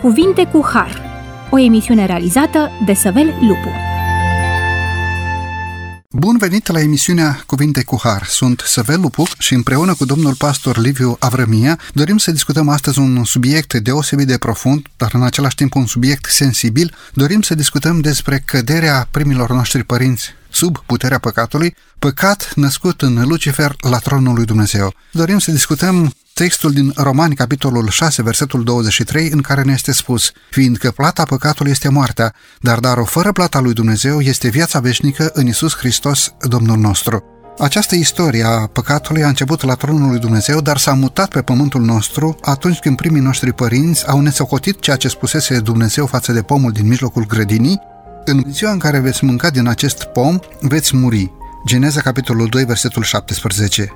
Cuvinte cu Har, o emisiune realizată de Săvel Lupu. Bun venit la emisiunea Cuvinte cu Har. Sunt Săvel Lupu și împreună cu domnul pastor Liviu Avrămia dorim să discutăm astăzi un subiect deosebit de profund, dar în același timp un subiect sensibil. Dorim să discutăm despre căderea primilor noștri părinți sub puterea păcatului, păcat născut în Lucifer la tronul lui Dumnezeu. Dorim să discutăm textul din Romani, capitolul 6, versetul 23, în care ne este spus, fiindcă plata păcatului este moartea, dar darul fără plata lui Dumnezeu este viața veșnică în Isus Hristos, Domnul nostru. Această istorie a păcatului a început la tronul lui Dumnezeu, dar s-a mutat pe pământul nostru atunci când primii noștri părinți au nesocotit ceea ce spusese Dumnezeu față de pomul din mijlocul grădinii în ziua în care veți mânca din acest pom, veți muri. Geneza, capitolul 2, versetul 17.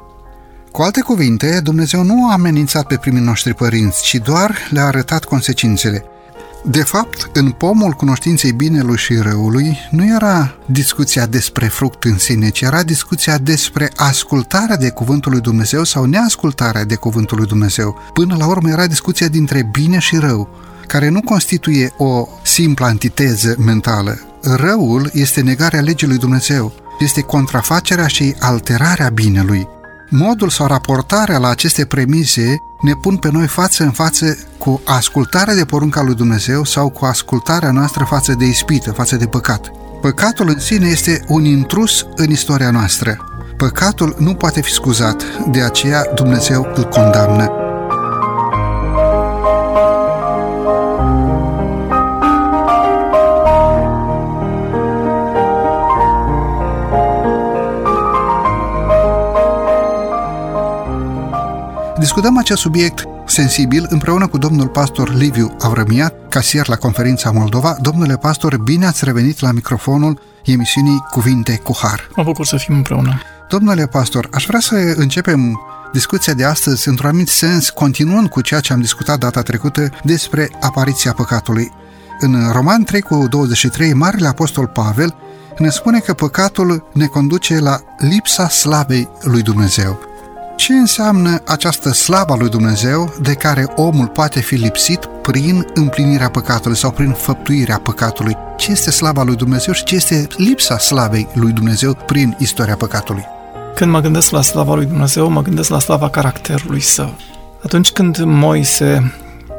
Cu alte cuvinte, Dumnezeu nu a amenințat pe primii noștri părinți, ci doar le-a arătat consecințele. De fapt, în pomul cunoștinței binelui și răului nu era discuția despre fruct în sine, ci era discuția despre ascultarea de cuvântul lui Dumnezeu sau neascultarea de cuvântul lui Dumnezeu. Până la urmă era discuția dintre bine și rău care nu constituie o simplă antiteză mentală. Răul este negarea legii lui Dumnezeu, este contrafacerea și alterarea binelui. Modul sau raportarea la aceste premise ne pun pe noi față în față cu ascultarea de porunca lui Dumnezeu sau cu ascultarea noastră față de ispită, față de păcat. Păcatul în sine este un intrus în istoria noastră. Păcatul nu poate fi scuzat, de aceea Dumnezeu îl condamnă. Discutăm acest subiect sensibil împreună cu domnul pastor Liviu Avrămia, casier la conferința Moldova. Domnule pastor, bine ați revenit la microfonul emisiunii Cuvinte cu Har. Mă bucur să fim împreună. Domnule pastor, aș vrea să începem discuția de astăzi într-un anumit sens, continuând cu ceea ce am discutat data trecută despre apariția păcatului. În Roman 3 cu 23, Marele Apostol Pavel ne spune că păcatul ne conduce la lipsa slavei lui Dumnezeu. Ce înseamnă această slavă lui Dumnezeu de care omul poate fi lipsit prin împlinirea păcatului sau prin făptuirea păcatului? Ce este slava lui Dumnezeu și ce este lipsa slavei lui Dumnezeu prin istoria păcatului? Când mă gândesc la slava lui Dumnezeu, mă gândesc la slava caracterului său. Atunci când Moise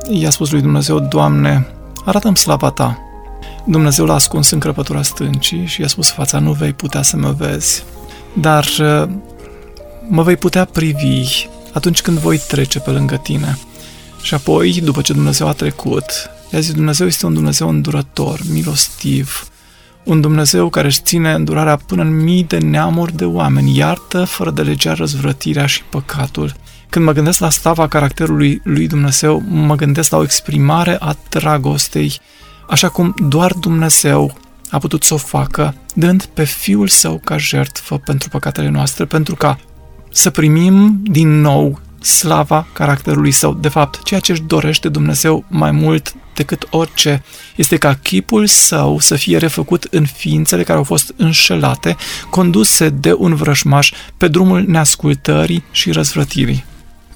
i-a spus lui Dumnezeu, Doamne, arată-mi slava ta. Dumnezeu l-a ascuns în crăpătura stâncii și i-a spus, fața nu vei putea să mă vezi. Dar mă vei putea privi atunci când voi trece pe lângă tine. Și apoi, după ce Dumnezeu a trecut, i-a zis, Dumnezeu este un Dumnezeu îndurător, milostiv, un Dumnezeu care își ține îndurarea până în mii de neamuri de oameni, iartă fără de legea răzvrătirea și păcatul. Când mă gândesc la stava caracterului lui Dumnezeu, mă gândesc la o exprimare a dragostei, așa cum doar Dumnezeu a putut să o facă, dând pe Fiul Său ca jertfă pentru păcatele noastre, pentru ca să primim din nou slava caracterului său. De fapt, ceea ce își dorește Dumnezeu mai mult decât orice este ca chipul său să fie refăcut în ființele care au fost înșelate, conduse de un vrășmaș pe drumul neascultării și răzvrătirii.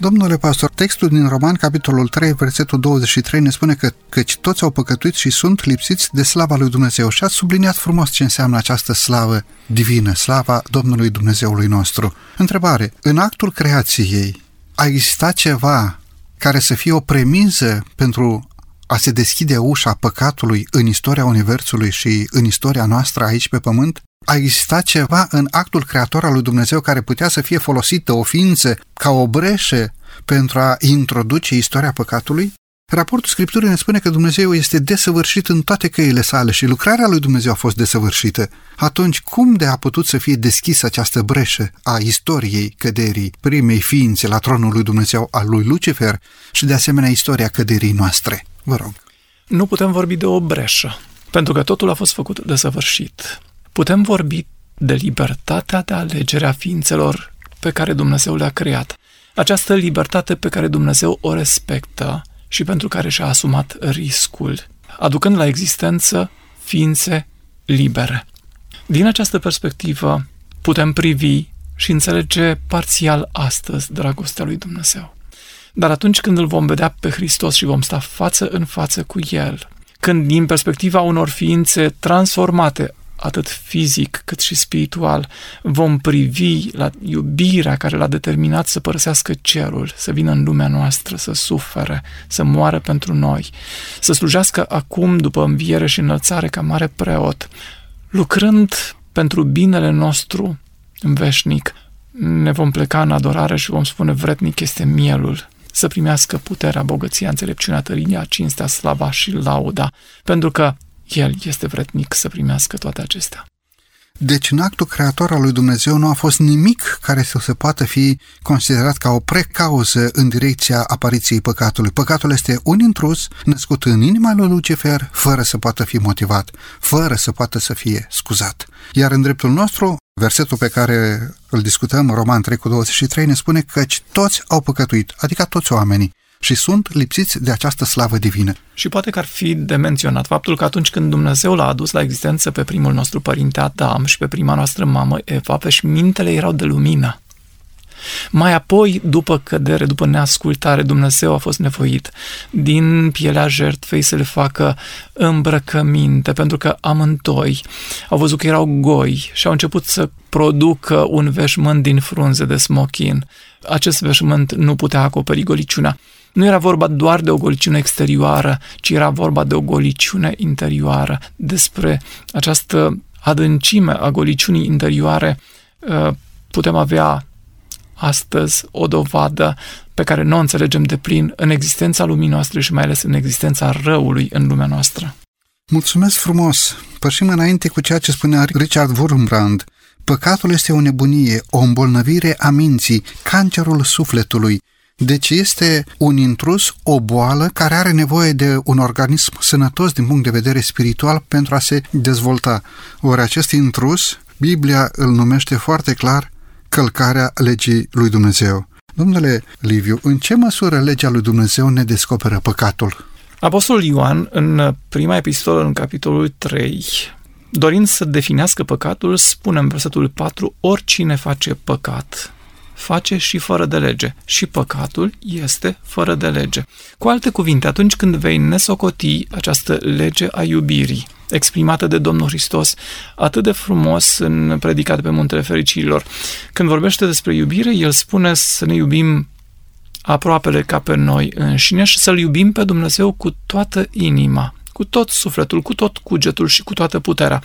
Domnule pastor, textul din Roman, capitolul 3, versetul 23, ne spune că căci toți au păcătuit și sunt lipsiți de slava lui Dumnezeu. Și ați subliniat frumos ce înseamnă această slavă divină, slava Domnului Dumnezeului nostru. Întrebare, în actul creației a existat ceva care să fie o premiză pentru a se deschide ușa păcatului în istoria Universului și în istoria noastră aici pe pământ? A existat ceva în actul creator al lui Dumnezeu care putea să fie folosită o ființă ca o breșă pentru a introduce istoria păcatului? Raportul Scripturii ne spune că Dumnezeu este desăvârșit în toate căile sale și lucrarea lui Dumnezeu a fost desăvârșită. Atunci, cum de a putut să fie deschisă această breșă a istoriei căderii primei ființe la tronul lui Dumnezeu al lui Lucifer și de asemenea istoria căderii noastre? Vă rog. Nu putem vorbi de o breșă, pentru că totul a fost făcut desăvârșit putem vorbi de libertatea de alegere a ființelor pe care Dumnezeu le-a creat. Această libertate pe care Dumnezeu o respectă și pentru care și-a asumat riscul, aducând la existență ființe libere. Din această perspectivă, putem privi și înțelege parțial astăzi dragostea lui Dumnezeu. Dar atunci când îl vom vedea pe Hristos și vom sta față în față cu El, când din perspectiva unor ființe transformate, atât fizic cât și spiritual, vom privi la iubirea care l-a determinat să părăsească cerul, să vină în lumea noastră, să sufere, să moară pentru noi, să slujească acum după înviere și înălțare ca mare preot, lucrând pentru binele nostru în veșnic, ne vom pleca în adorare și vom spune vretnic este mielul, să primească puterea, bogăția, înțelepciunea, tărinia, cinstea, slava și lauda, pentru că el este vretnic să primească toate acestea. Deci în actul creator al lui Dumnezeu nu a fost nimic care să se poată fi considerat ca o precauză în direcția apariției păcatului. Păcatul este un intrus născut în inima lui Lucifer, fără să poată fi motivat, fără să poată să fie scuzat. Iar în dreptul nostru, versetul pe care îl discutăm, Roman 3 cu 23, ne spune că toți au păcătuit, adică toți oamenii și sunt lipsiți de această slavă divină. Și poate că ar fi de menționat faptul că atunci când Dumnezeu l-a adus la existență pe primul nostru părinte Adam și pe prima noastră mamă Eva, șmintele erau de lumină. Mai apoi, după cădere, după neascultare, Dumnezeu a fost nevoit din pielea jertfei să le facă îmbrăcăminte, pentru că amântoi au văzut că erau goi și au început să producă un veșmânt din frunze de smochin. Acest veșmânt nu putea acoperi goliciunea. Nu era vorba doar de o goliciune exterioară, ci era vorba de o goliciune interioară. Despre această adâncime a goliciunii interioare uh, putem avea astăzi o dovadă pe care nu o înțelegem de plin în existența lumii noastre și mai ales în existența răului în lumea noastră. Mulțumesc frumos! Pășim înainte cu ceea ce spunea Richard Wurmbrand. Păcatul este o nebunie, o îmbolnăvire a minții, cancerul sufletului, deci este un intrus, o boală care are nevoie de un organism sănătos din punct de vedere spiritual pentru a se dezvolta. Ori acest intrus, Biblia îl numește foarte clar călcarea legii lui Dumnezeu. Domnule Liviu, în ce măsură legea lui Dumnezeu ne descoperă păcatul? Apostolul Ioan, în prima epistolă, în capitolul 3, dorind să definească păcatul, spune în versetul 4, oricine face păcat face și fără de lege. Și păcatul este fără de lege. Cu alte cuvinte, atunci când vei nesocoti această lege a iubirii, exprimată de Domnul Hristos atât de frumos în predicat pe Muntele Fericirilor. Când vorbește despre iubire, el spune să ne iubim aproapele ca pe noi înșine și să-L iubim pe Dumnezeu cu toată inima, cu tot sufletul, cu tot cugetul și cu toată puterea.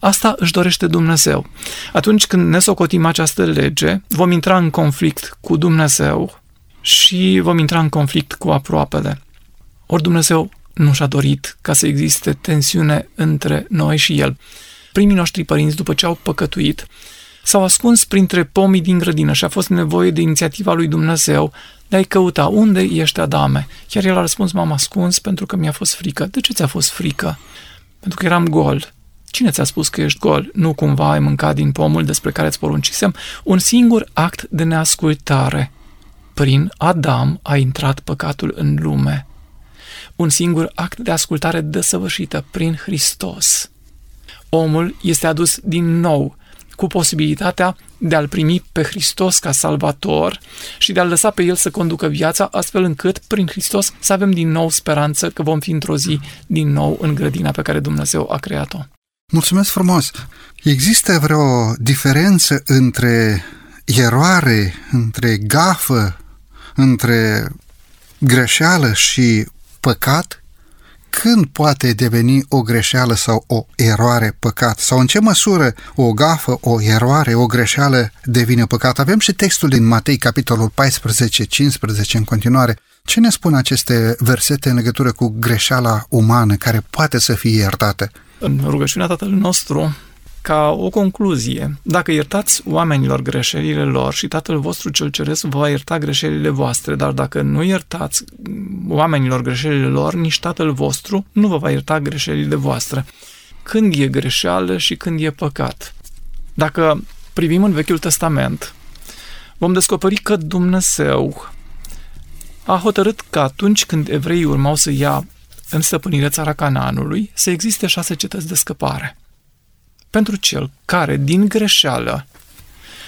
Asta își dorește Dumnezeu. Atunci când ne socotim această lege, vom intra în conflict cu Dumnezeu și vom intra în conflict cu aproapele. Ori Dumnezeu nu și-a dorit ca să existe tensiune între noi și El. Primii noștri părinți, după ce au păcătuit, s-au ascuns printre pomii din grădină și a fost nevoie de inițiativa lui Dumnezeu de a-i căuta. Unde ești, Adame? Chiar el a răspuns, m-am ascuns pentru că mi-a fost frică. De ce ți-a fost frică? Pentru că eram gol. Cine ți-a spus că ești gol? Nu cumva ai mâncat din pomul despre care îți poruncisem? Un singur act de neascultare. Prin Adam a intrat păcatul în lume. Un singur act de ascultare desăvârșită prin Hristos. Omul este adus din nou cu posibilitatea de a-L primi pe Hristos ca salvator și de a-L lăsa pe El să conducă viața, astfel încât, prin Hristos, să avem din nou speranță că vom fi într-o zi din nou în grădina pe care Dumnezeu a creat-o. Mulțumesc frumos! Există vreo diferență între eroare, între gafă, între greșeală și păcat? Când poate deveni o greșeală sau o eroare păcat? Sau în ce măsură o gafă, o eroare, o greșeală devine păcat? Avem și textul din Matei, capitolul 14-15 în continuare. Ce ne spun aceste versete în legătură cu greșeala umană care poate să fie iertată? În rugăciunea Tatălui nostru ca o concluzie. Dacă iertați oamenilor greșelile lor și Tatăl vostru cel ceresc vă va ierta greșelile voastre, dar dacă nu iertați oamenilor greșelile lor, nici Tatăl vostru nu vă va ierta greșelile voastre. Când e greșeală și când e păcat. Dacă privim în Vechiul Testament, vom descoperi că Dumnezeu a hotărât că atunci când evreii urmau să ia în stăpânire țara Canaanului să existe șase cetăți de scăpare. Pentru cel care, din greșeală,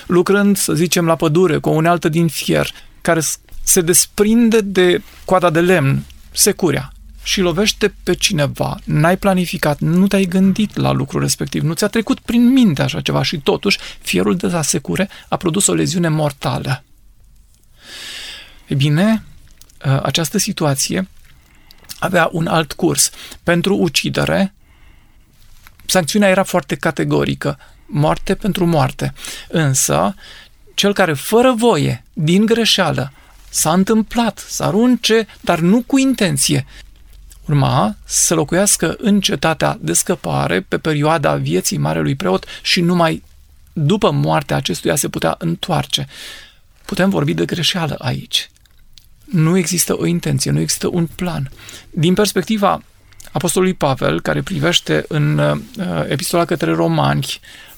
lucrând, să zicem, la pădure cu o unealtă din fier, care se desprinde de coada de lemn, securea, și lovește pe cineva, n-ai planificat, nu te-ai gândit la lucrul respectiv, nu ți-a trecut prin minte așa ceva și totuși fierul de la secure a produs o leziune mortală. E bine, ă, această situație avea un alt curs. Pentru ucidere, sancțiunea era foarte categorică, moarte pentru moarte. Însă, cel care fără voie, din greșeală, s-a întâmplat să arunce, dar nu cu intenție, urma să locuiască în cetatea de scăpare pe perioada vieții marelui preot și numai după moartea acestuia se putea întoarce. Putem vorbi de greșeală aici. Nu există o intenție, nu există un plan. Din perspectiva Apostolului Pavel, care privește în uh, epistola către romani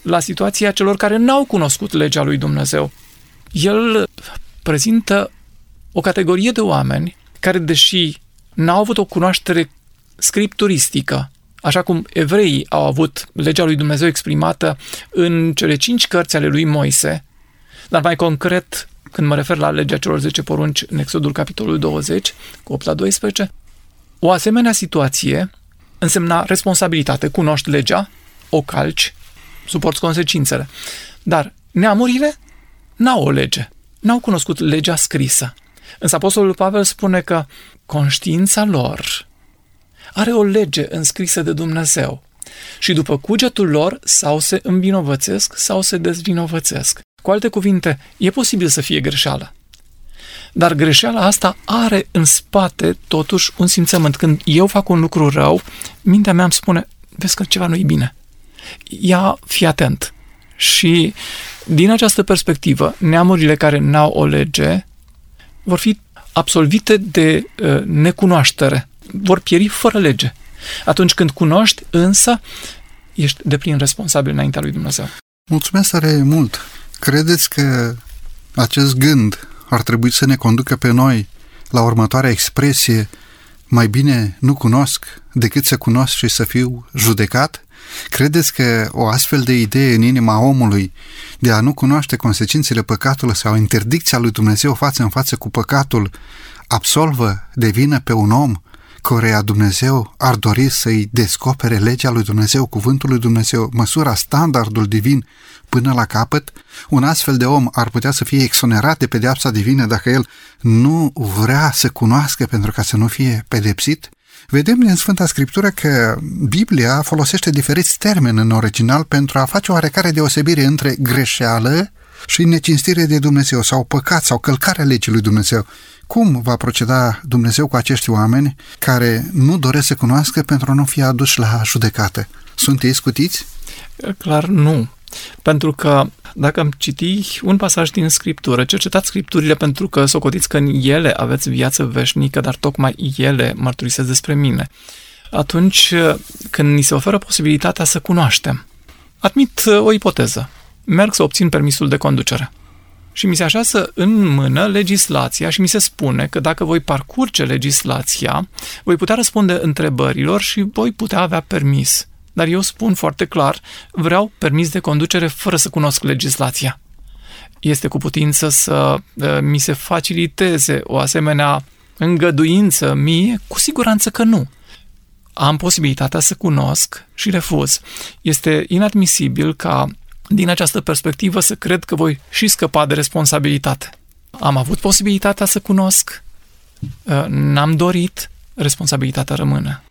la situația celor care n-au cunoscut legea lui Dumnezeu, el prezintă o categorie de oameni care, deși n-au avut o cunoaștere scripturistică, așa cum evreii au avut legea lui Dumnezeu exprimată în cele cinci cărți ale lui Moise, dar mai concret, când mă refer la legea celor 10 porunci în Exodul capitolul 20, cu 8 la 12, o asemenea situație însemna responsabilitate. Cunoști legea, o calci, suporți consecințele. Dar neamurile n-au o lege, n-au cunoscut legea scrisă. Însă Apostolul Pavel spune că conștiința lor are o lege înscrisă de Dumnezeu și după cugetul lor sau se învinovățesc sau se dezvinovățesc. Cu alte cuvinte, e posibil să fie greșeală. Dar greșeala asta are în spate totuși un simțământ. Când eu fac un lucru rău, mintea mea îmi spune, vezi că ceva nu e bine. Ia, fi atent. Și din această perspectivă, neamurile care n-au o lege vor fi absolvite de uh, necunoaștere, vor pieri fără lege. Atunci când cunoști, însă, ești de plin responsabil înaintea lui Dumnezeu. Mulțumesc tare mult! Credeți că acest gând ar trebui să ne conducă pe noi la următoarea expresie mai bine nu cunosc decât să cunosc și să fiu judecat? Credeți că o astfel de idee în inima omului de a nu cunoaște consecințele păcatului sau interdicția lui Dumnezeu față în față cu păcatul absolvă de vină pe un om căreia Dumnezeu ar dori să-i descopere legea lui Dumnezeu, cuvântul lui Dumnezeu, măsura, standardul divin până la capăt, un astfel de om ar putea să fie exonerat de pedeapsa divină dacă el nu vrea să cunoască pentru ca să nu fie pedepsit? Vedem din Sfânta Scriptură că Biblia folosește diferiți termeni în original pentru a face o oarecare deosebire între greșeală și necinstire de Dumnezeu sau păcat sau călcarea legii lui Dumnezeu. Cum va proceda Dumnezeu cu acești oameni care nu doresc să cunoască pentru a nu fi aduși la judecată? Sunt ei scutiți? Clar nu. Pentru că dacă am citi un pasaj din Scriptură, cercetați Scripturile pentru că socotiți că în ele aveți viață veșnică, dar tocmai ele mărturisesc despre mine. Atunci când ni se oferă posibilitatea să cunoaștem, admit o ipoteză. Merg să obțin permisul de conducere. Și mi se așează în mână legislația și mi se spune că dacă voi parcurge legislația, voi putea răspunde întrebărilor și voi putea avea permis. Dar eu spun foarte clar, vreau permis de conducere fără să cunosc legislația. Este cu putință să mi se faciliteze o asemenea îngăduință mie? Cu siguranță că nu. Am posibilitatea să cunosc și refuz. Este inadmisibil ca din această perspectivă să cred că voi și scăpa de responsabilitate. Am avut posibilitatea să cunosc, n-am dorit, responsabilitatea rămâne.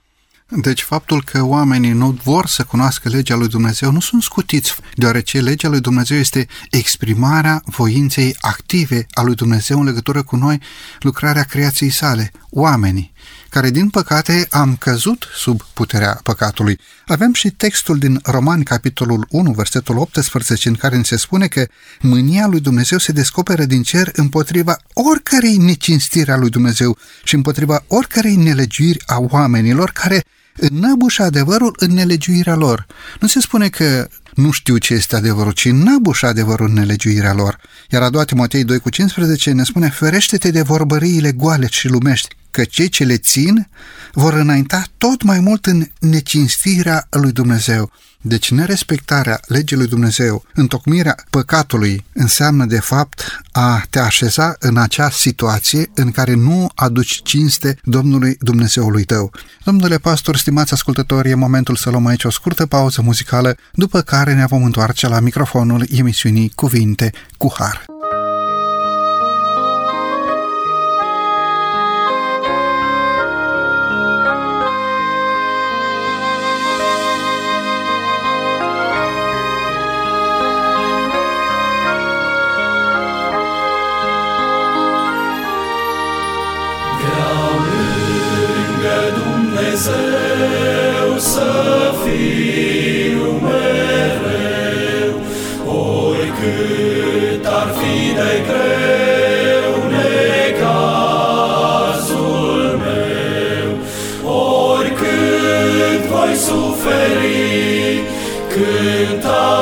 Deci faptul că oamenii nu vor să cunoască legea lui Dumnezeu nu sunt scutiți, deoarece legea lui Dumnezeu este exprimarea voinței active a lui Dumnezeu în legătură cu noi, lucrarea creației sale, oamenii, care din păcate am căzut sub puterea păcatului. Avem și textul din Romani, capitolul 1, versetul 18, în care se spune că mânia lui Dumnezeu se descoperă din cer împotriva oricărei necinstiri a lui Dumnezeu și împotriva oricărei nelegiuiri a oamenilor care înnăbușă adevărul în nelegiuirea lor. Nu se spune că nu știu ce este adevărul, ci năbușă adevărul în nelegiuirea lor. Iar a doua Timotei 2 cu 15 ne spune, ferește-te de vorbăriile goale și lumești, că cei ce le țin vor înainta tot mai mult în necinstirea lui Dumnezeu. Deci nerespectarea legii lui Dumnezeu, întocmirea păcatului, înseamnă de fapt a te așeza în acea situație în care nu aduci cinste Domnului Dumnezeului tău. Domnule pastor, stimați ascultători, e momentul să luăm aici o scurtă pauză muzicală, după care ne vom întoarce la microfonul emisiunii Cuvinte cu Har. Dumnezeu să fiu mereu, oricât ar fi de greu necazul meu, oricât voi suferi, cânta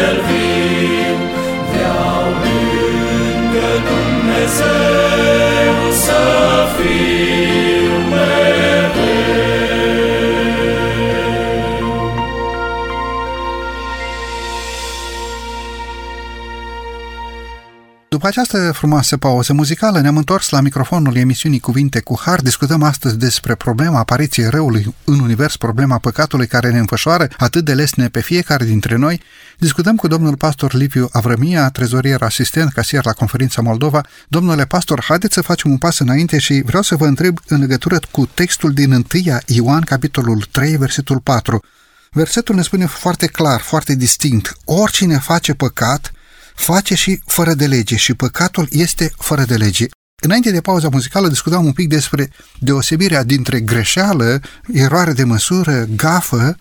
servir. După această frumoasă pauză muzicală ne-am întors la microfonul emisiunii Cuvinte cu Har. Discutăm astăzi despre problema apariției răului în univers, problema păcatului care ne înfășoară atât de lesne pe fiecare dintre noi. Discutăm cu domnul pastor Liviu Avrămia, trezorier asistent, casier la conferința Moldova. Domnule pastor, haideți să facem un pas înainte și vreau să vă întreb în legătură cu textul din 1 Ioan, capitolul 3, versetul 4. Versetul ne spune foarte clar, foarte distinct, oricine face păcat, face și fără de lege și păcatul este fără de lege. Înainte de pauza muzicală discutam un pic despre deosebirea dintre greșeală, eroare de măsură, gafă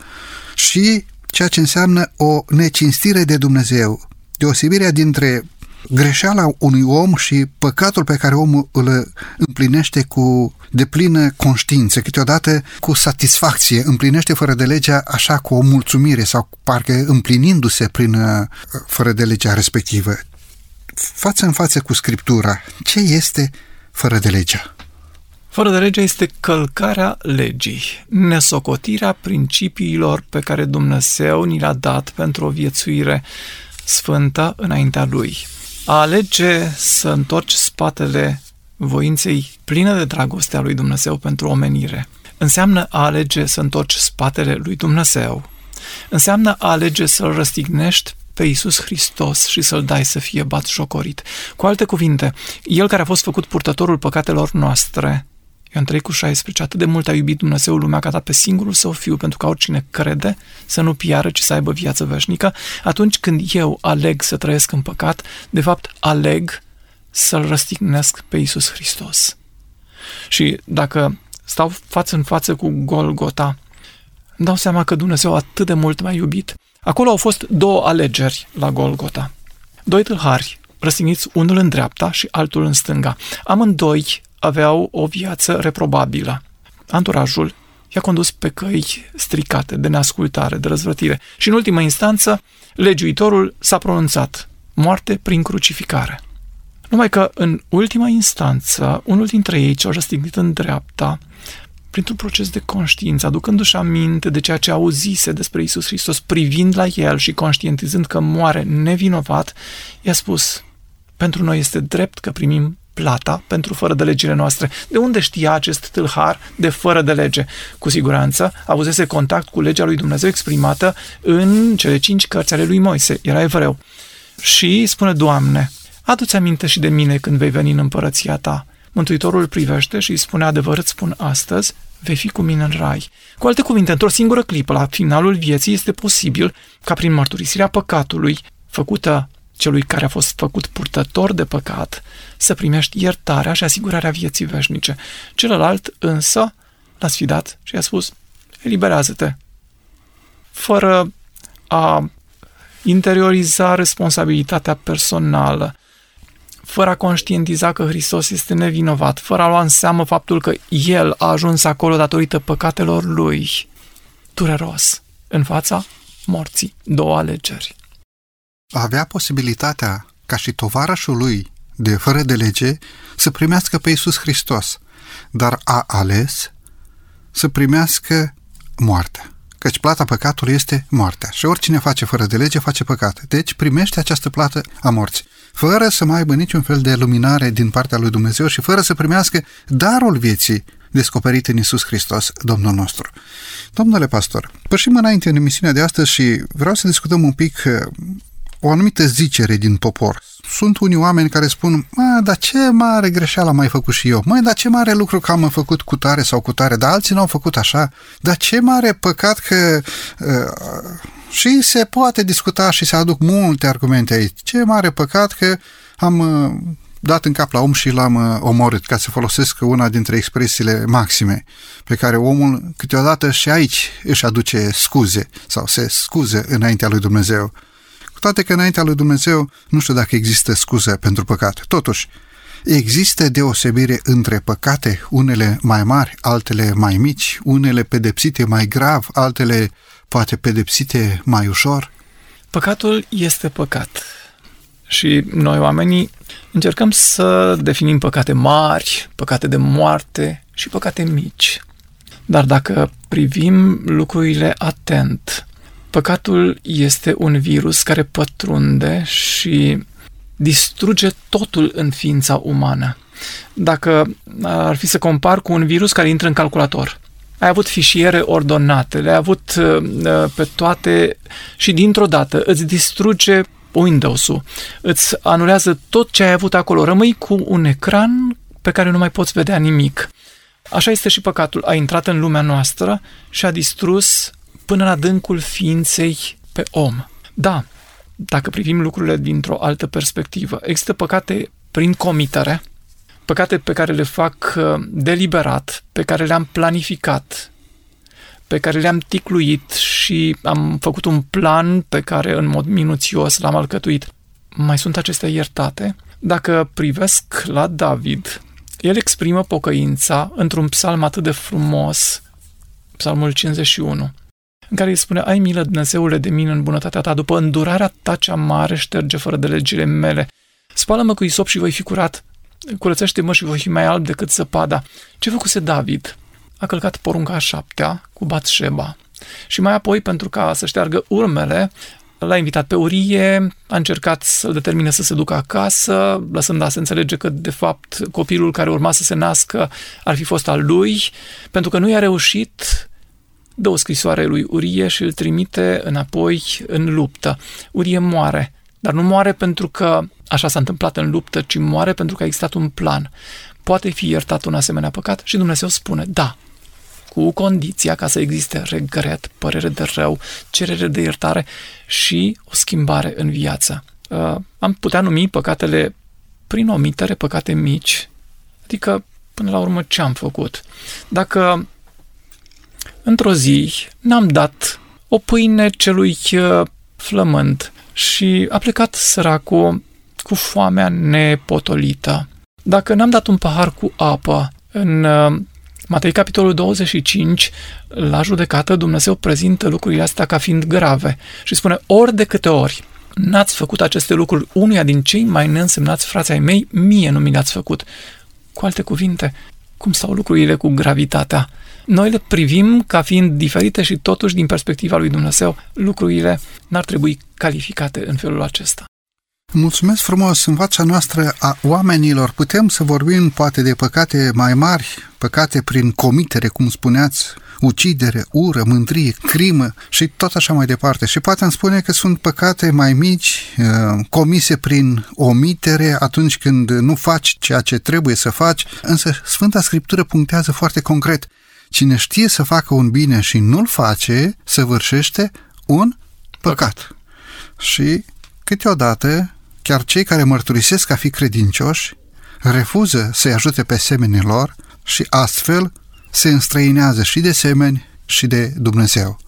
și ceea ce înseamnă o necinstire de Dumnezeu, deosebirea dintre greșeala unui om și păcatul pe care omul îl împlinește cu deplină conștiință, câteodată cu satisfacție, împlinește fără de legea așa cu o mulțumire sau parcă împlinindu-se prin uh, fără de legea respectivă. Față în față cu Scriptura, ce este fără de legea? Fără de legea este călcarea legii, nesocotirea principiilor pe care Dumnezeu ni le-a dat pentru o viețuire sfântă înaintea Lui. A alege să întorci spatele voinței plină de dragoste a lui Dumnezeu pentru omenire. Înseamnă a alege să întorci spatele lui Dumnezeu. Înseamnă a alege să-L răstignești pe Iisus Hristos și să-L dai să fie bat șocorit. Cu alte cuvinte, El care a fost făcut purtătorul păcatelor noastre, Ioan 3 cu 16, atât de mult a iubit Dumnezeu lumea că a dat pe singurul său fiu pentru ca oricine crede să nu piară, ci să aibă viață veșnică, atunci când eu aleg să trăiesc în păcat, de fapt aleg să-L răstignesc pe Iisus Hristos. Și dacă stau față în față cu Golgota, îmi dau seama că Dumnezeu atât de mult m-a iubit. Acolo au fost două alegeri la Golgota. Doi tâlhari, răstigniți unul în dreapta și altul în stânga. Amândoi aveau o viață reprobabilă. Anturajul i-a condus pe căi stricate, de neascultare, de răzvrătire. Și în ultima instanță, legiuitorul s-a pronunțat moarte prin crucificare. Numai că în ultima instanță, unul dintre ei ce-a răstignit în dreapta, printr-un proces de conștiință, aducându-și aminte de ceea ce auzise despre Isus Hristos, privind la el și conștientizând că moare nevinovat, i-a spus, pentru noi este drept că primim plata pentru fără de legile noastre. De unde știa acest tâlhar de fără de lege? Cu siguranță avusese contact cu legea lui Dumnezeu exprimată în cele cinci cărți ale lui Moise. Era evreu. Și spune, Doamne, adu-ți aminte și de mine când vei veni în împărăția ta. Mântuitorul îl și îi spune, adevărat spun astăzi, vei fi cu mine în rai. Cu alte cuvinte, într-o singură clipă, la finalul vieții, este posibil ca prin mărturisirea păcatului, făcută celui care a fost făcut purtător de păcat, să primești iertarea și asigurarea vieții veșnice. Celălalt însă l-a sfidat și a spus, eliberează-te, fără a interioriza responsabilitatea personală, fără a conștientiza că Hristos este nevinovat, fără a lua în seamă faptul că El a ajuns acolo datorită păcatelor Lui, dureros, în fața morții, două alegeri avea posibilitatea ca și tovarășul lui de fără de lege să primească pe Iisus Hristos, dar a ales să primească moartea. Căci plata păcatului este moartea. Și oricine face fără de lege face păcat. Deci primește această plată a morții. Fără să mai aibă niciun fel de luminare din partea lui Dumnezeu și fără să primească darul vieții descoperit în Isus Hristos, Domnul nostru. Domnule pastor, pășim înainte în emisiunea de astăzi și vreau să discutăm un pic o anumită zicere din popor. Sunt unii oameni care spun, mă, dar ce mare greșeală am mai făcut și eu? Măi, dar ce mare lucru că am făcut cu tare sau cu tare, dar alții n-au făcut așa. Dar ce mare păcat că... Uh, și se poate discuta și se aduc multe argumente aici. Ce mare păcat că am uh, dat în cap la om și l-am uh, omorât, ca să folosesc una dintre expresiile maxime pe care omul câteodată și aici își aduce scuze sau se scuze înaintea lui Dumnezeu. Cu toate că înaintea lui Dumnezeu nu știu dacă există scuze pentru păcate. Totuși, există deosebire între păcate, unele mai mari, altele mai mici, unele pedepsite mai grav, altele poate pedepsite mai ușor? Păcatul este păcat. Și noi, oamenii, încercăm să definim păcate mari, păcate de moarte și păcate mici. Dar dacă privim lucrurile atent, Păcatul este un virus care pătrunde și distruge totul în ființa umană. Dacă ar fi să compar cu un virus care intră în calculator, ai avut fișiere ordonate, le-ai avut uh, pe toate și dintr-o dată îți distruge Windows-ul, îți anulează tot ce ai avut acolo, rămâi cu un ecran pe care nu mai poți vedea nimic. Așa este și păcatul. A intrat în lumea noastră și a distrus până în adâncul ființei pe om. Da, dacă privim lucrurile dintr-o altă perspectivă, există păcate prin comitere, păcate pe care le fac uh, deliberat, pe care le-am planificat, pe care le-am ticluit și am făcut un plan pe care în mod minuțios l-am alcătuit, mai sunt acestea iertate? Dacă privesc la David, el exprimă pocăința într-un psalm atât de frumos, psalmul 51, în care îi spune, ai milă, Dumnezeule, de mine în bunătatea ta, după îndurarea ta cea mare, șterge fără de legile mele. Spală-mă cu isop și voi fi curat. Curățește-mă și voi fi mai alb decât săpada. Ce făcuse David? A călcat porunca a șaptea cu Batșeba. Și mai apoi, pentru ca să șteargă urmele, L-a invitat pe Urie, a încercat să-l determine să se ducă acasă, lăsând a se înțelege că, de fapt, copilul care urma să se nască ar fi fost al lui. Pentru că nu i-a reușit, dă o scrisoare lui Urie și îl trimite înapoi în luptă. Urie moare, dar nu moare pentru că așa s-a întâmplat în luptă, ci moare pentru că a existat un plan. Poate fi iertat un asemenea păcat? Și Dumnezeu spune, da, cu condiția ca să existe regret, părere de rău, cerere de iertare și o schimbare în viață. Uh, am putea numi păcatele prin omitere, păcate mici, adică până la urmă ce am făcut. Dacă într-o zi n-am dat o pâine celui uh, flământ și a plecat săracul cu foamea nepotolită, dacă n-am dat un pahar cu apă în uh, Matei, capitolul 25, la judecată, Dumnezeu prezintă lucrurile astea ca fiind grave și spune, ori de câte ori n-ați făcut aceste lucruri unuia din cei mai neînsemnați frații ai mei, mie nu mi le-ați făcut. Cu alte cuvinte, cum stau lucrurile cu gravitatea? Noi le privim ca fiind diferite și totuși, din perspectiva lui Dumnezeu, lucrurile n-ar trebui calificate în felul acesta. Mulțumesc frumos! În fața noastră a oamenilor putem să vorbim poate de păcate mai mari, păcate prin comitere, cum spuneați, ucidere, ură, mândrie, crimă și tot așa mai departe. Și poate îmi spune că sunt păcate mai mici, uh, comise prin omitere atunci când nu faci ceea ce trebuie să faci, însă Sfânta Scriptură punctează foarte concret. Cine știe să facă un bine și nu-l face, săvârșește un păcat. Și câteodată chiar cei care mărturisesc a fi credincioși refuză să-i ajute pe semenii lor și astfel se înstrăinează și de semeni și de Dumnezeu.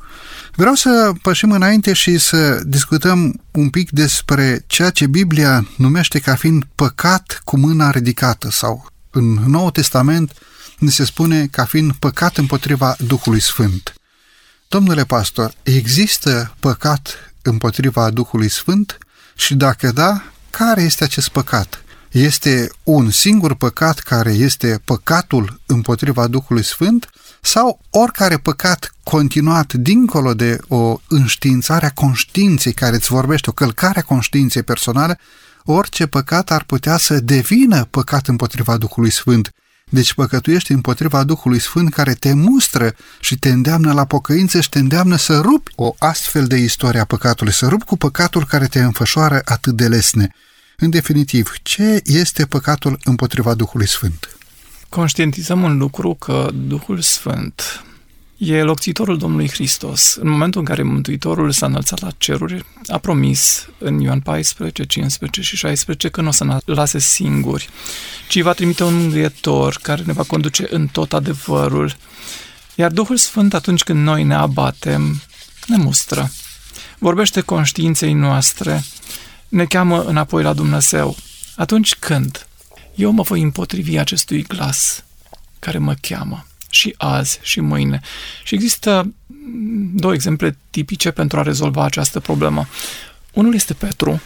Vreau să pășim înainte și să discutăm un pic despre ceea ce Biblia numește ca fiind păcat cu mâna ridicată sau în Noul Testament ne se spune ca fiind păcat împotriva Duhului Sfânt. Domnule pastor, există păcat împotriva Duhului Sfânt? Și dacă da, care este acest păcat? Este un singur păcat care este păcatul împotriva Duhului Sfânt sau oricare păcat continuat dincolo de o înștiințare a conștiinței care îți vorbește, o călcare a conștiinței personale, orice păcat ar putea să devină păcat împotriva Duhului Sfânt. Deci păcătuiești împotriva Duhului Sfânt care te mustră și te îndeamnă la pocăință și te îndeamnă să rupi o astfel de istorie a păcatului, să rupi cu păcatul care te înfășoară atât de lesne. În definitiv, ce este păcatul împotriva Duhului Sfânt? Conștientizăm un lucru că Duhul Sfânt e locțitorul Domnului Hristos. În momentul în care Mântuitorul s-a înălțat la ceruri, a promis în Ioan 14, 15 și 16 că nu o să ne lase singuri, ci va trimite un mângâietor care ne va conduce în tot adevărul. Iar Duhul Sfânt, atunci când noi ne abatem, ne mustră. Vorbește conștiinței noastre, ne cheamă înapoi la Dumnezeu. Atunci când eu mă voi împotrivi acestui glas care mă cheamă, și azi și mâine. Și există două exemple tipice pentru a rezolva această problemă. Unul este Petru,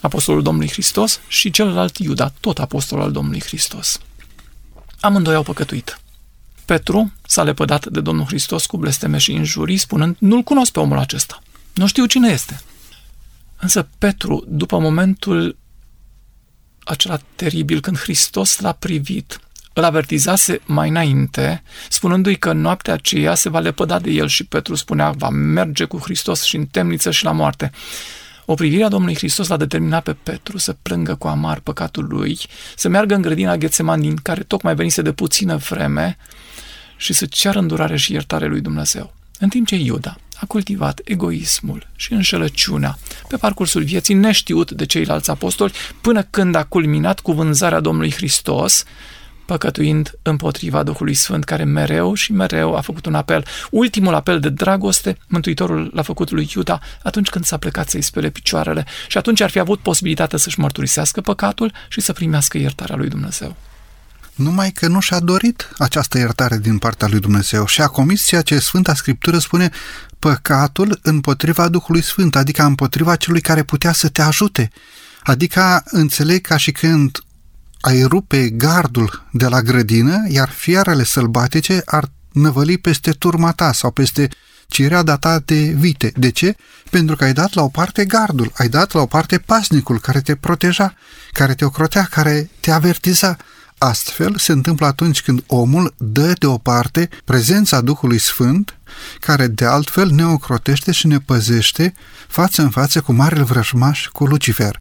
apostolul Domnului Hristos, și celălalt Iuda, tot apostol al Domnului Hristos. Amândoi au păcătuit. Petru s-a lepădat de Domnul Hristos cu blesteme și injurii, spunând, nu-l cunosc pe omul acesta. Nu știu cine este. Însă Petru, după momentul acela teribil, când Hristos l-a privit, îl avertizase mai înainte, spunându-i că noaptea aceea se va lepăda de el și Petru spunea, va merge cu Hristos și în temniță și la moarte. O privire a Domnului Hristos l-a determinat pe Petru să plângă cu amar păcatul lui, să meargă în grădina Ghețeman din care tocmai venise de puțină vreme și să ceară îndurare și iertare lui Dumnezeu. În timp ce Iuda a cultivat egoismul și înșelăciunea pe parcursul vieții neștiut de ceilalți apostoli, până când a culminat cu vânzarea Domnului Hristos, păcătuind împotriva Duhului Sfânt, care mereu și mereu a făcut un apel. Ultimul apel de dragoste, Mântuitorul l-a făcut lui Iuda atunci când s-a plecat să-i spele picioarele și atunci ar fi avut posibilitatea să-și mărturisească păcatul și să primească iertarea lui Dumnezeu. Numai că nu și-a dorit această iertare din partea lui Dumnezeu și a comis ceea ce Sfânta Scriptură spune păcatul împotriva Duhului Sfânt, adică împotriva celui care putea să te ajute. Adică înțeleg ca și când ai rupe gardul de la grădină, iar fiarele sălbatice ar năvăli peste turma ta sau peste cireada ta de vite. De ce? Pentru că ai dat la o parte gardul, ai dat la o parte pasnicul care te proteja, care te ocrotea, care te avertiza. Astfel se întâmplă atunci când omul dă deoparte prezența Duhului Sfânt, care de altfel ne ocrotește și ne păzește față în față cu marele vrăjmaș, cu Lucifer.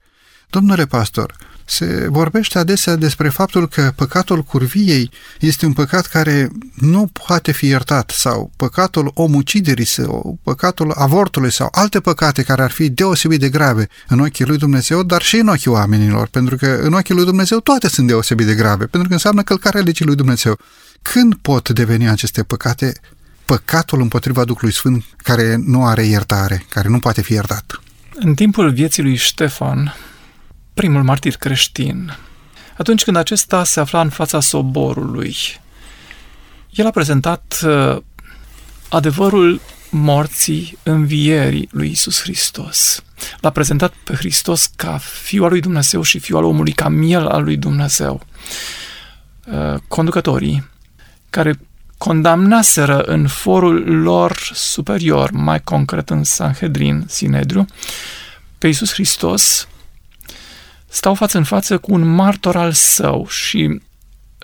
Domnule pastor, se vorbește adesea despre faptul că păcatul curviei este un păcat care nu poate fi iertat sau păcatul omuciderii sau păcatul avortului sau alte păcate care ar fi deosebit de grave în ochii lui Dumnezeu, dar și în ochii oamenilor, pentru că în ochii lui Dumnezeu toate sunt deosebit de grave, pentru că înseamnă călcarea legii lui Dumnezeu. Când pot deveni aceste păcate păcatul împotriva Duhului Sfânt care nu are iertare, care nu poate fi iertat? În timpul vieții lui Ștefan, primul martir creștin, atunci când acesta se afla în fața soborului, el a prezentat uh, adevărul morții învierii lui Isus Hristos. L-a prezentat pe Hristos ca Fiul al lui Dumnezeu și Fiul al omului, ca miel al lui Dumnezeu. Uh, conducătorii care condamnaseră în forul lor superior, mai concret în Sanhedrin, Sinedriu, pe Iisus Hristos, stau față în față cu un martor al său și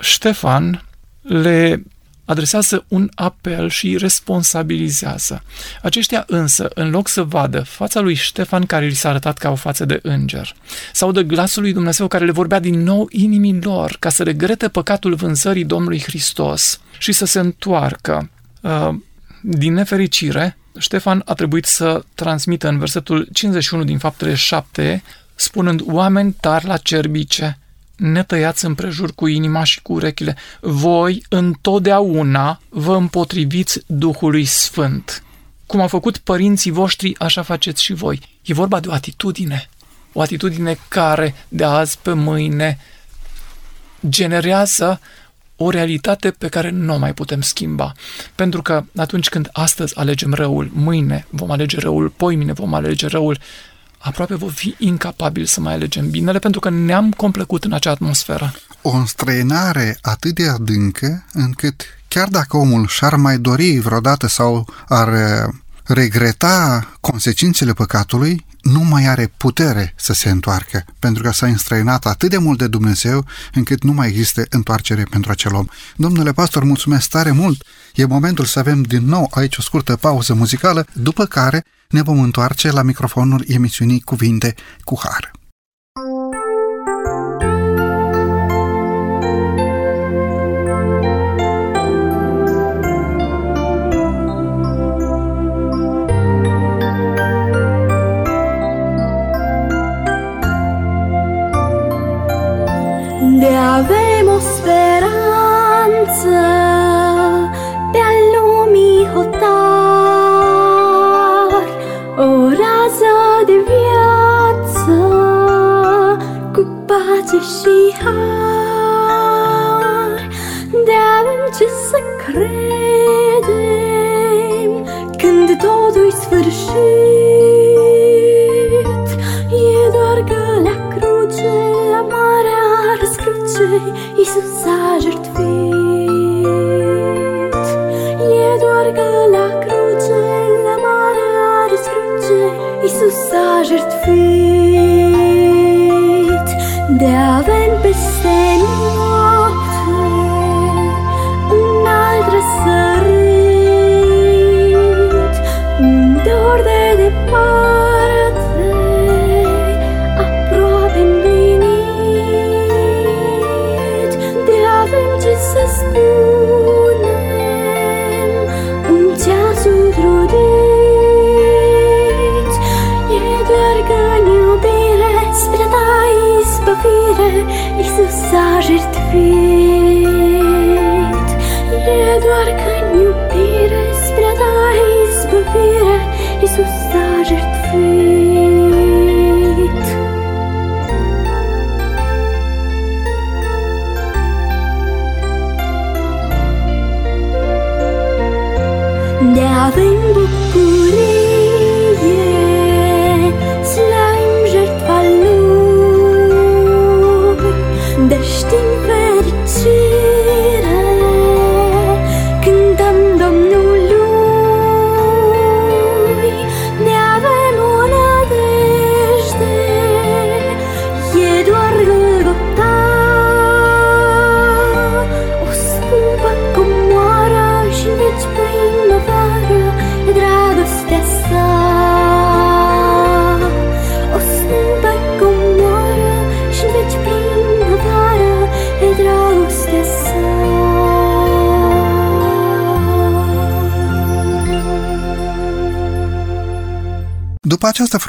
Ștefan le adresează un apel și îi responsabilizează. Aceștia însă, în loc să vadă fața lui Ștefan care li s-a arătat ca o față de înger, sau de glasul lui Dumnezeu care le vorbea din nou inimii lor ca să regrete păcatul vânzării Domnului Hristos și să se întoarcă, uh, din nefericire, Ștefan a trebuit să transmită în versetul 51 din faptele 7, spunând oameni tari la cerbice, ne tăiați împrejur cu inima și cu urechile. Voi întotdeauna vă împotriviți Duhului Sfânt. Cum au făcut părinții voștri, așa faceți și voi. E vorba de o atitudine. O atitudine care, de azi pe mâine, generează o realitate pe care nu o mai putem schimba. Pentru că atunci când astăzi alegem răul, mâine vom alege răul, poimine vom alege răul, aproape vom fi incapabili să mai alegem binele pentru că ne-am complecut în acea atmosferă. O înstrăinare atât de adâncă încât chiar dacă omul și-ar mai dori vreodată sau ar uh, regreta consecințele păcatului, nu mai are putere să se întoarcă, pentru că s-a înstrăinat atât de mult de Dumnezeu, încât nu mai există întoarcere pentru acel om. Domnule pastor, mulțumesc tare mult! E momentul să avem din nou aici o scurtă pauză muzicală, după care ne vom întoarce la microfonul emisiunii Cuvinte cu Har. De avem o speranță credem când totul-i sfârșit, e doar că la cruce, la marea răscruce, Iisus a jertfit. E doar că la cruce, la marea răscruce, Iisus a jertfit.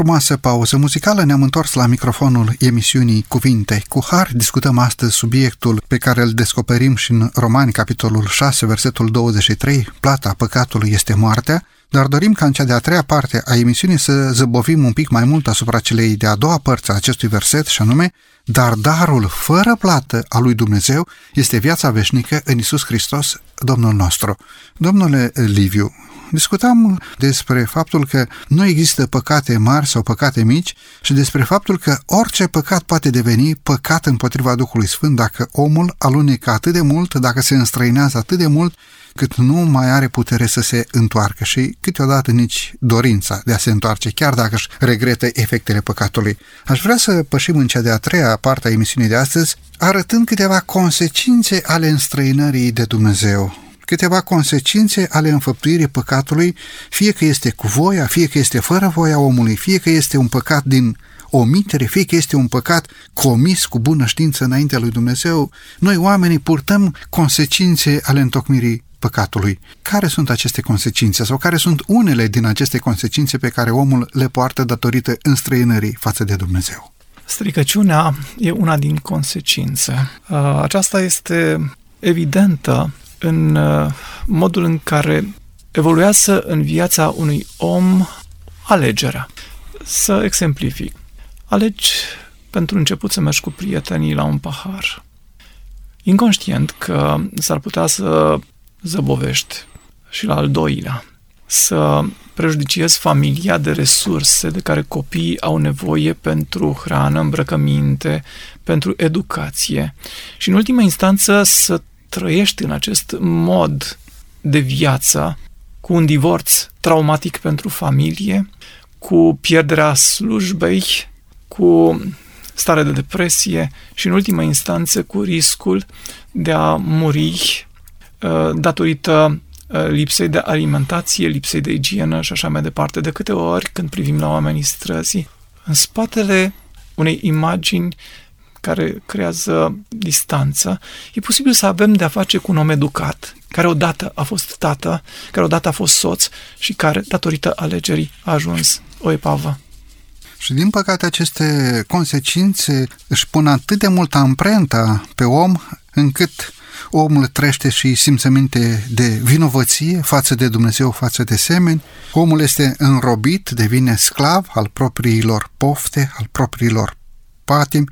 Frumoasă pauză muzicală ne-am întors la microfonul emisiunii Cuvinte cu Har. Discutăm astăzi subiectul pe care îl descoperim și în Romani, capitolul 6, versetul 23, plata păcatului este moartea, dar dorim ca în cea de-a treia parte a emisiunii să zăbovim un pic mai mult asupra celei de-a doua părți a acestui verset și anume, dar darul fără plată a lui Dumnezeu este viața veșnică în Isus Hristos, Domnul nostru. Domnule Liviu, discutam despre faptul că nu există păcate mari sau păcate mici și despre faptul că orice păcat poate deveni păcat împotriva Duhului Sfânt dacă omul alunecă atât de mult, dacă se înstrăinează atât de mult, cât nu mai are putere să se întoarcă și câteodată nici dorința de a se întoarce, chiar dacă își regretă efectele păcatului. Aș vrea să pășim în cea de-a treia parte a emisiunii de astăzi, arătând câteva consecințe ale înstrăinării de Dumnezeu câteva consecințe ale înfăptuirii păcatului, fie că este cu voia, fie că este fără voia omului, fie că este un păcat din omitere, fie că este un păcat comis cu bună știință înaintea lui Dumnezeu, noi oamenii purtăm consecințe ale întocmirii păcatului. Care sunt aceste consecințe sau care sunt unele din aceste consecințe pe care omul le poartă datorită înstrăinării față de Dumnezeu? Stricăciunea e una din consecințe. Uh, Aceasta este evidentă în uh, modul în care evoluează în viața unui om alegerea. Să exemplific. Alegi pentru început să mergi cu prietenii la un pahar. Inconștient că s-ar putea să zăbovești și la al doilea, să prejudiciezi familia de resurse de care copiii au nevoie pentru hrană, îmbrăcăminte, pentru educație și în ultima instanță să trăiești în acest mod de viață cu un divorț traumatic pentru familie, cu pierderea slujbei, cu stare de depresie și, în ultima instanță, cu riscul de a muri uh, datorită uh, lipsei de alimentație, lipsei de igienă și așa mai departe. De câte ori, când privim la oamenii străzii, în spatele unei imagini care creează distanță, e posibil să avem de-a face cu un om educat, care odată a fost tată, care odată a fost soț și care, datorită alegerii, a ajuns o epavă. Și din păcate aceste consecințe își pun atât de multă amprenta pe om încât omul trăiește și simțăminte de vinovăție față de Dumnezeu, față de semeni. Omul este înrobit, devine sclav al propriilor pofte, al propriilor patimi.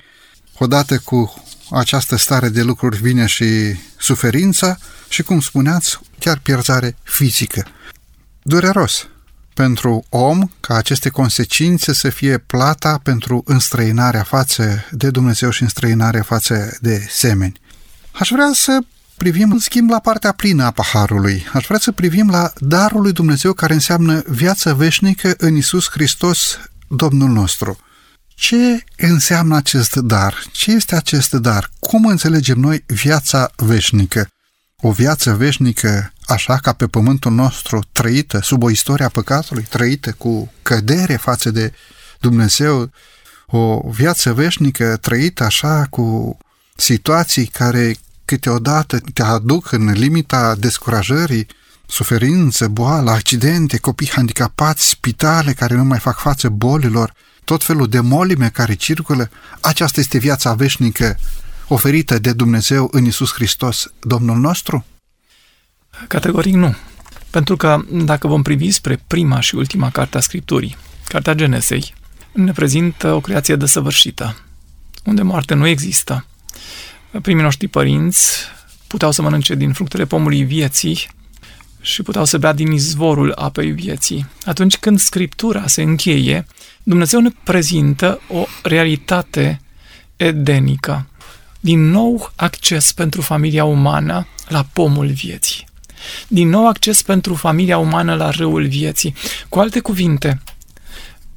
Odată cu această stare de lucruri vine și suferința și, cum spuneați, chiar pierzare fizică. Dureros pentru om ca aceste consecințe să fie plata pentru înstrăinarea față de Dumnezeu și înstrăinarea față de semeni. Aș vrea să privim, în schimb, la partea plină a paharului. Aș vrea să privim la darul lui Dumnezeu care înseamnă viață veșnică în Isus Hristos, Domnul nostru. Ce înseamnă acest dar? Ce este acest dar? Cum înțelegem noi viața veșnică? O viață veșnică așa ca pe pământul nostru trăită sub o istorie a păcatului, trăită cu cădere față de Dumnezeu, o viață veșnică trăită așa cu situații care câteodată te aduc în limita descurajării, suferință, boală, accidente, copii handicapați, spitale care nu mai fac față bolilor, tot felul de molime care circulă, aceasta este viața veșnică oferită de Dumnezeu în Isus Hristos, Domnul nostru? Categoric nu. Pentru că dacă vom privi spre prima și ultima carte a Scripturii, Cartea Genesei, ne prezintă o creație desăvârșită, unde moarte nu există. Primii noștri părinți puteau să mănânce din fructele pomului vieții și puteau să bea din izvorul apei vieții. Atunci când Scriptura se încheie, Dumnezeu ne prezintă o realitate edenică. Din nou acces pentru familia umană la pomul vieții. Din nou acces pentru familia umană la râul vieții. Cu alte cuvinte,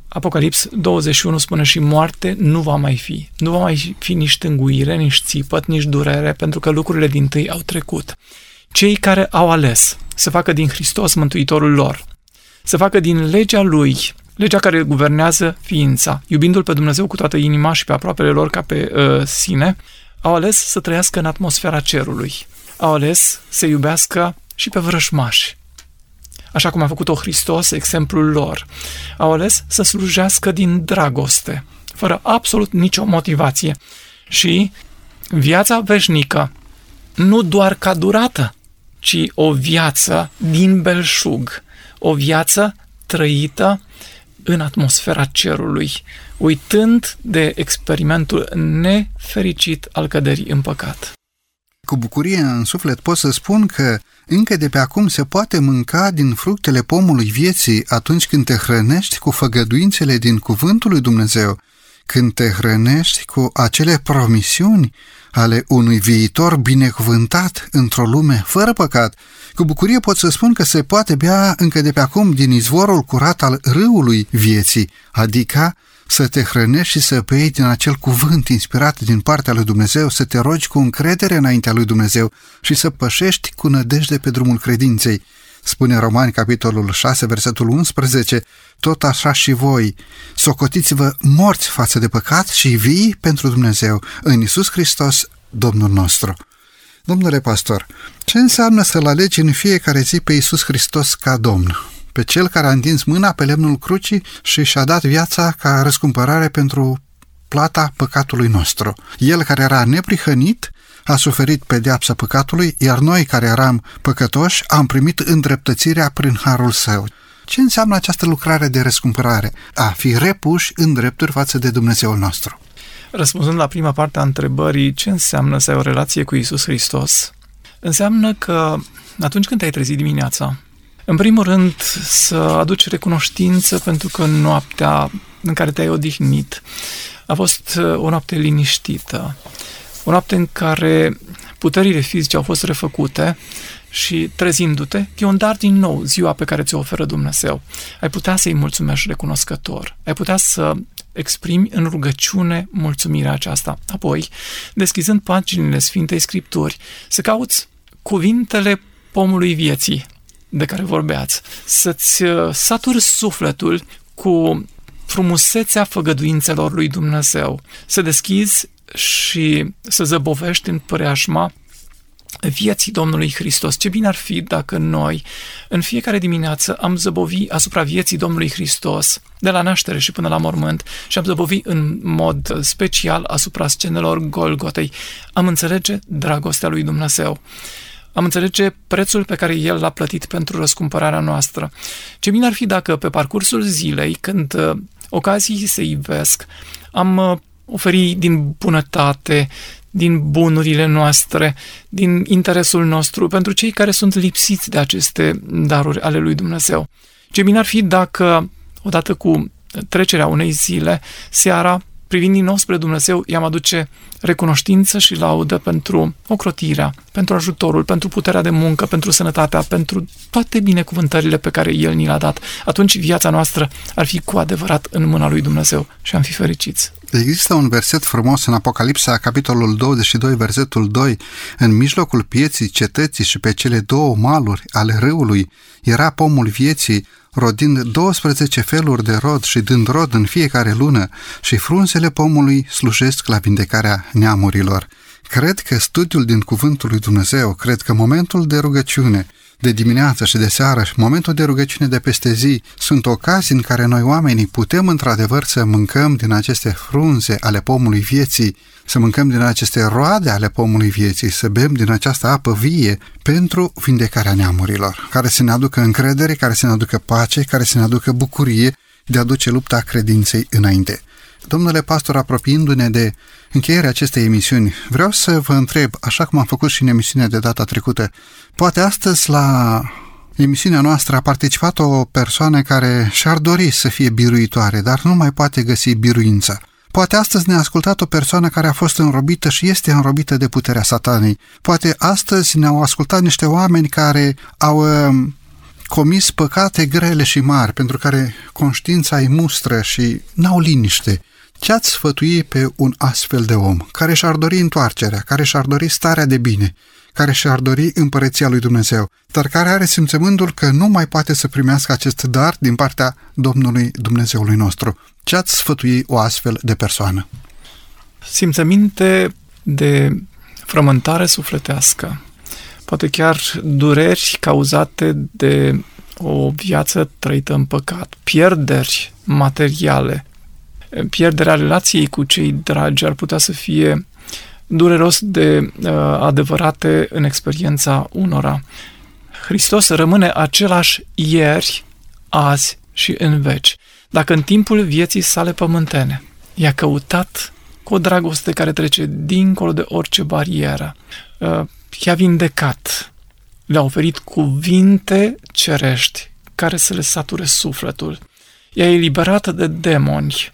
Apocalips 21 spune și moarte nu va mai fi. Nu va mai fi nici tânguire, nici țipăt, nici durere, pentru că lucrurile din tâi au trecut. Cei care au ales să facă din Hristos mântuitorul lor, să facă din legea lui, legea care guvernează ființa, iubindu-L pe Dumnezeu cu toată inima și pe aproapele lor ca pe uh, sine, au ales să trăiască în atmosfera cerului. Au ales să iubească și pe vrăjmași așa cum a făcut-o Hristos, exemplul lor. Au ales să slujească din dragoste, fără absolut nicio motivație. Și viața veșnică, nu doar ca durată, ci o viață din belșug, o viață trăită în atmosfera cerului, uitând de experimentul nefericit al căderii în păcat. Cu bucurie în suflet pot să spun că încă de pe acum se poate mânca din fructele pomului vieții atunci când te hrănești cu făgăduințele din cuvântul lui Dumnezeu, când te hrănești cu acele promisiuni ale unui viitor binecuvântat într-o lume fără păcat. Cu bucurie pot să spun că se poate bea încă de pe acum din izvorul curat al râului vieții, adică să te hrănești și să bei din acel cuvânt inspirat din partea lui Dumnezeu, să te rogi cu încredere înaintea lui Dumnezeu și să pășești cu nădejde pe drumul credinței. Spune Romani, capitolul 6, versetul 11, tot așa și voi, socotiți-vă morți față de păcat și vii pentru Dumnezeu în Isus Hristos, Domnul nostru. Domnule pastor, ce înseamnă să-L alegi în fiecare zi pe Isus Hristos ca Domn? pe cel care a întins mâna pe lemnul crucii și și-a dat viața ca răscumpărare pentru plata păcatului nostru. El care era neprihănit a suferit pedeapsa păcatului, iar noi care eram păcătoși am primit îndreptățirea prin harul său. Ce înseamnă această lucrare de răscumpărare? A fi repuși în drepturi față de Dumnezeul nostru. Răspunzând la prima parte a întrebării, ce înseamnă să ai o relație cu Isus Hristos? Înseamnă că atunci când te-ai trezit dimineața, în primul rând, să aduci recunoștință pentru că noaptea în care te-ai odihnit a fost uh, o noapte liniștită, o noapte în care puterile fizice au fost refăcute și trezindu-te, e un dar din nou ziua pe care ți-o oferă Dumnezeu. Ai putea să-i mulțumești recunoscător, ai putea să exprimi în rugăciune mulțumirea aceasta. Apoi, deschizând paginile Sfintei Scripturi, să cauți cuvintele pomului vieții, de care vorbeați, să-ți uh, saturi sufletul cu frumusețea făgăduințelor lui Dumnezeu, să deschizi și să zăbovești în preajma vieții Domnului Hristos. Ce bine ar fi dacă noi, în fiecare dimineață, am zăbovi asupra vieții Domnului Hristos, de la naștere și până la mormânt, și am zăbovi în mod special asupra scenelor Golgotei. Am înțelege dragostea lui Dumnezeu am înțelege prețul pe care El l-a plătit pentru răscumpărarea noastră. Ce bine ar fi dacă pe parcursul zilei, când uh, ocazii se ivesc, am uh, oferi din bunătate, din bunurile noastre, din interesul nostru, pentru cei care sunt lipsiți de aceste daruri ale lui Dumnezeu. Ce bine ar fi dacă, odată cu trecerea unei zile, seara privind din nou spre Dumnezeu, i-am aduce recunoștință și laudă pentru ocrotirea, pentru ajutorul, pentru puterea de muncă, pentru sănătatea, pentru toate binecuvântările pe care El ni le-a dat. Atunci viața noastră ar fi cu adevărat în mâna lui Dumnezeu și am fi fericiți. Există un verset frumos în Apocalipsa, capitolul 22, versetul 2. În mijlocul pieții, cetății și pe cele două maluri ale râului era pomul vieții, rodind 12 feluri de rod și dând rod în fiecare lună și frunzele pomului slujesc la vindecarea neamurilor. Cred că studiul din Cuvântul lui Dumnezeu, cred că momentul de rugăciune, de dimineață și de seară și momentul de rugăciune de peste zi sunt ocazii în care noi oamenii putem într-adevăr să mâncăm din aceste frunze ale pomului vieții, să mâncăm din aceste roade ale pomului vieții, să bem din această apă vie pentru vindecarea neamurilor, care să ne aducă încredere, care să ne aducă pace, care să ne aducă bucurie de a duce lupta credinței înainte. Domnule pastor, apropiindu-ne de încheierea acestei emisiuni, vreau să vă întreb, așa cum am făcut și în emisiunea de data trecută, poate astăzi la emisiunea noastră a participat o persoană care și-ar dori să fie biruitoare, dar nu mai poate găsi biruința. Poate astăzi ne-a ascultat o persoană care a fost înrobită și este înrobită de puterea satanei. Poate astăzi ne-au ascultat niște oameni care au um, comis păcate grele și mari, pentru care conștiința îi mustră și n-au liniște. Ce ați sfătui pe un astfel de om, care și-ar dori întoarcerea, care și-ar dori starea de bine, care și-ar dori împărăția lui Dumnezeu, dar care are simțământul că nu mai poate să primească acest dar din partea Domnului Dumnezeului nostru? Ce ați sfătui o astfel de persoană? Simțăminte de frământare sufletească, poate chiar dureri cauzate de o viață trăită în păcat, pierderi materiale, pierderea relației cu cei dragi ar putea să fie dureros de uh, adevărate în experiența unora. Hristos rămâne același ieri, azi și în veci. Dacă în timpul vieții sale pământene i-a căutat cu o dragoste care trece dincolo de orice barieră, uh, i-a vindecat, le-a oferit cuvinte cerești care să le sature sufletul, i-a eliberat de demoni,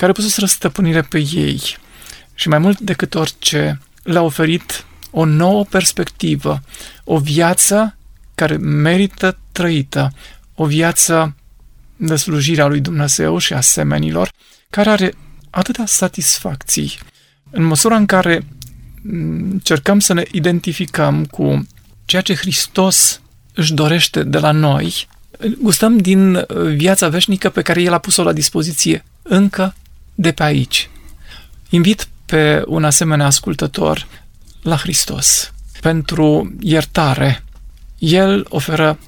care pusese stăpânire pe ei și mai mult decât orice le-a oferit o nouă perspectivă, o viață care merită trăită, o viață de slujire a lui Dumnezeu și a semenilor, care are atâtea satisfacții. În măsura în care încercăm să ne identificăm cu ceea ce Hristos își dorește de la noi, gustăm din viața veșnică pe care El a pus-o la dispoziție încă de pe aici. Invit pe un asemenea ascultător la Hristos pentru iertare. El oferă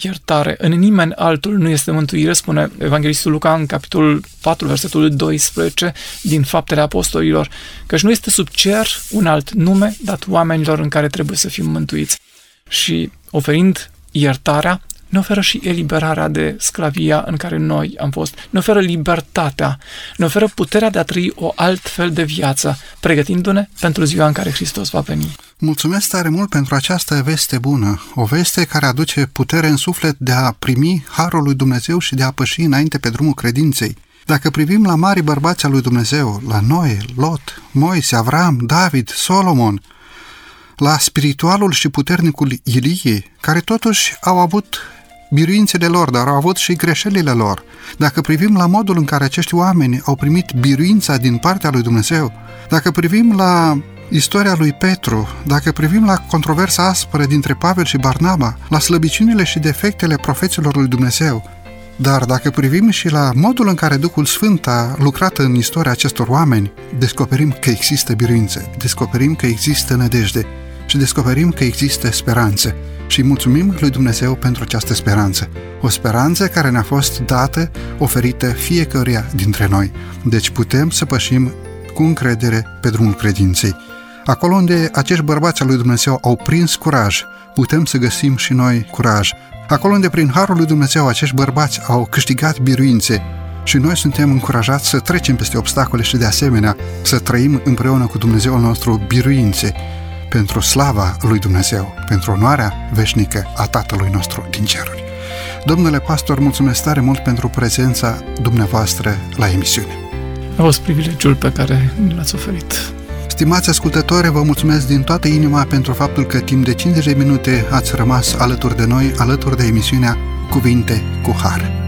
iertare. În nimeni altul nu este mântuire, spune Evanghelistul Luca în capitolul 4, versetul 12 din Faptele Apostolilor, căci nu este sub cer un alt nume dat oamenilor în care trebuie să fim mântuiți. Și oferind iertarea, ne oferă și eliberarea de sclavia în care noi am fost, ne oferă libertatea, ne oferă puterea de a trăi o alt fel de viață, pregătindu-ne pentru ziua în care Hristos va veni. Mulțumesc tare mult pentru această veste bună, o veste care aduce putere în suflet de a primi harul lui Dumnezeu și de a păși înainte pe drumul credinței. Dacă privim la mari bărbați al lui Dumnezeu, la Noe, Lot, Moise, Avram, David, Solomon, la spiritualul și puternicul Ilie, care totuși au avut biruințele lor, dar au avut și greșelile lor. Dacă privim la modul în care acești oameni au primit biruința din partea lui Dumnezeu, dacă privim la istoria lui Petru, dacă privim la controversa aspră dintre Pavel și Barnaba, la slăbiciunile și defectele profeților lui Dumnezeu, dar dacă privim și la modul în care Duhul Sfânt a lucrat în istoria acestor oameni, descoperim că există biruințe, descoperim că există nădejde și descoperim că există speranțe și mulțumim lui Dumnezeu pentru această speranță. O speranță care ne-a fost dată, oferită fiecăruia dintre noi. Deci putem să pășim cu încredere pe drumul credinței. Acolo unde acești bărbați al lui Dumnezeu au prins curaj, putem să găsim și noi curaj. Acolo unde prin harul lui Dumnezeu acești bărbați au câștigat biruințe, și noi suntem încurajați să trecem peste obstacole și de asemenea să trăim împreună cu Dumnezeul nostru biruințe pentru slava lui Dumnezeu, pentru onoarea veșnică a Tatălui nostru din ceruri. Domnule pastor, mulțumesc tare mult pentru prezența dumneavoastră la emisiune. A fost privilegiul pe care l-ați oferit. Stimați ascultători, vă mulțumesc din toată inima pentru faptul că timp de 50 de minute ați rămas alături de noi, alături de emisiunea Cuvinte cu Har.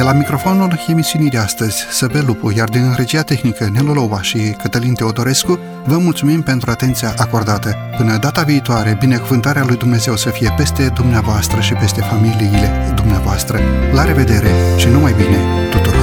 De la microfonul emisiunii de astăzi, Săbel Lupu, iar din regia tehnică Nelu Lova și Cătălin Teodorescu, vă mulțumim pentru atenția acordată. Până data viitoare, binecuvântarea lui Dumnezeu să fie peste dumneavoastră și peste familiile dumneavoastră. La revedere și numai bine tuturor!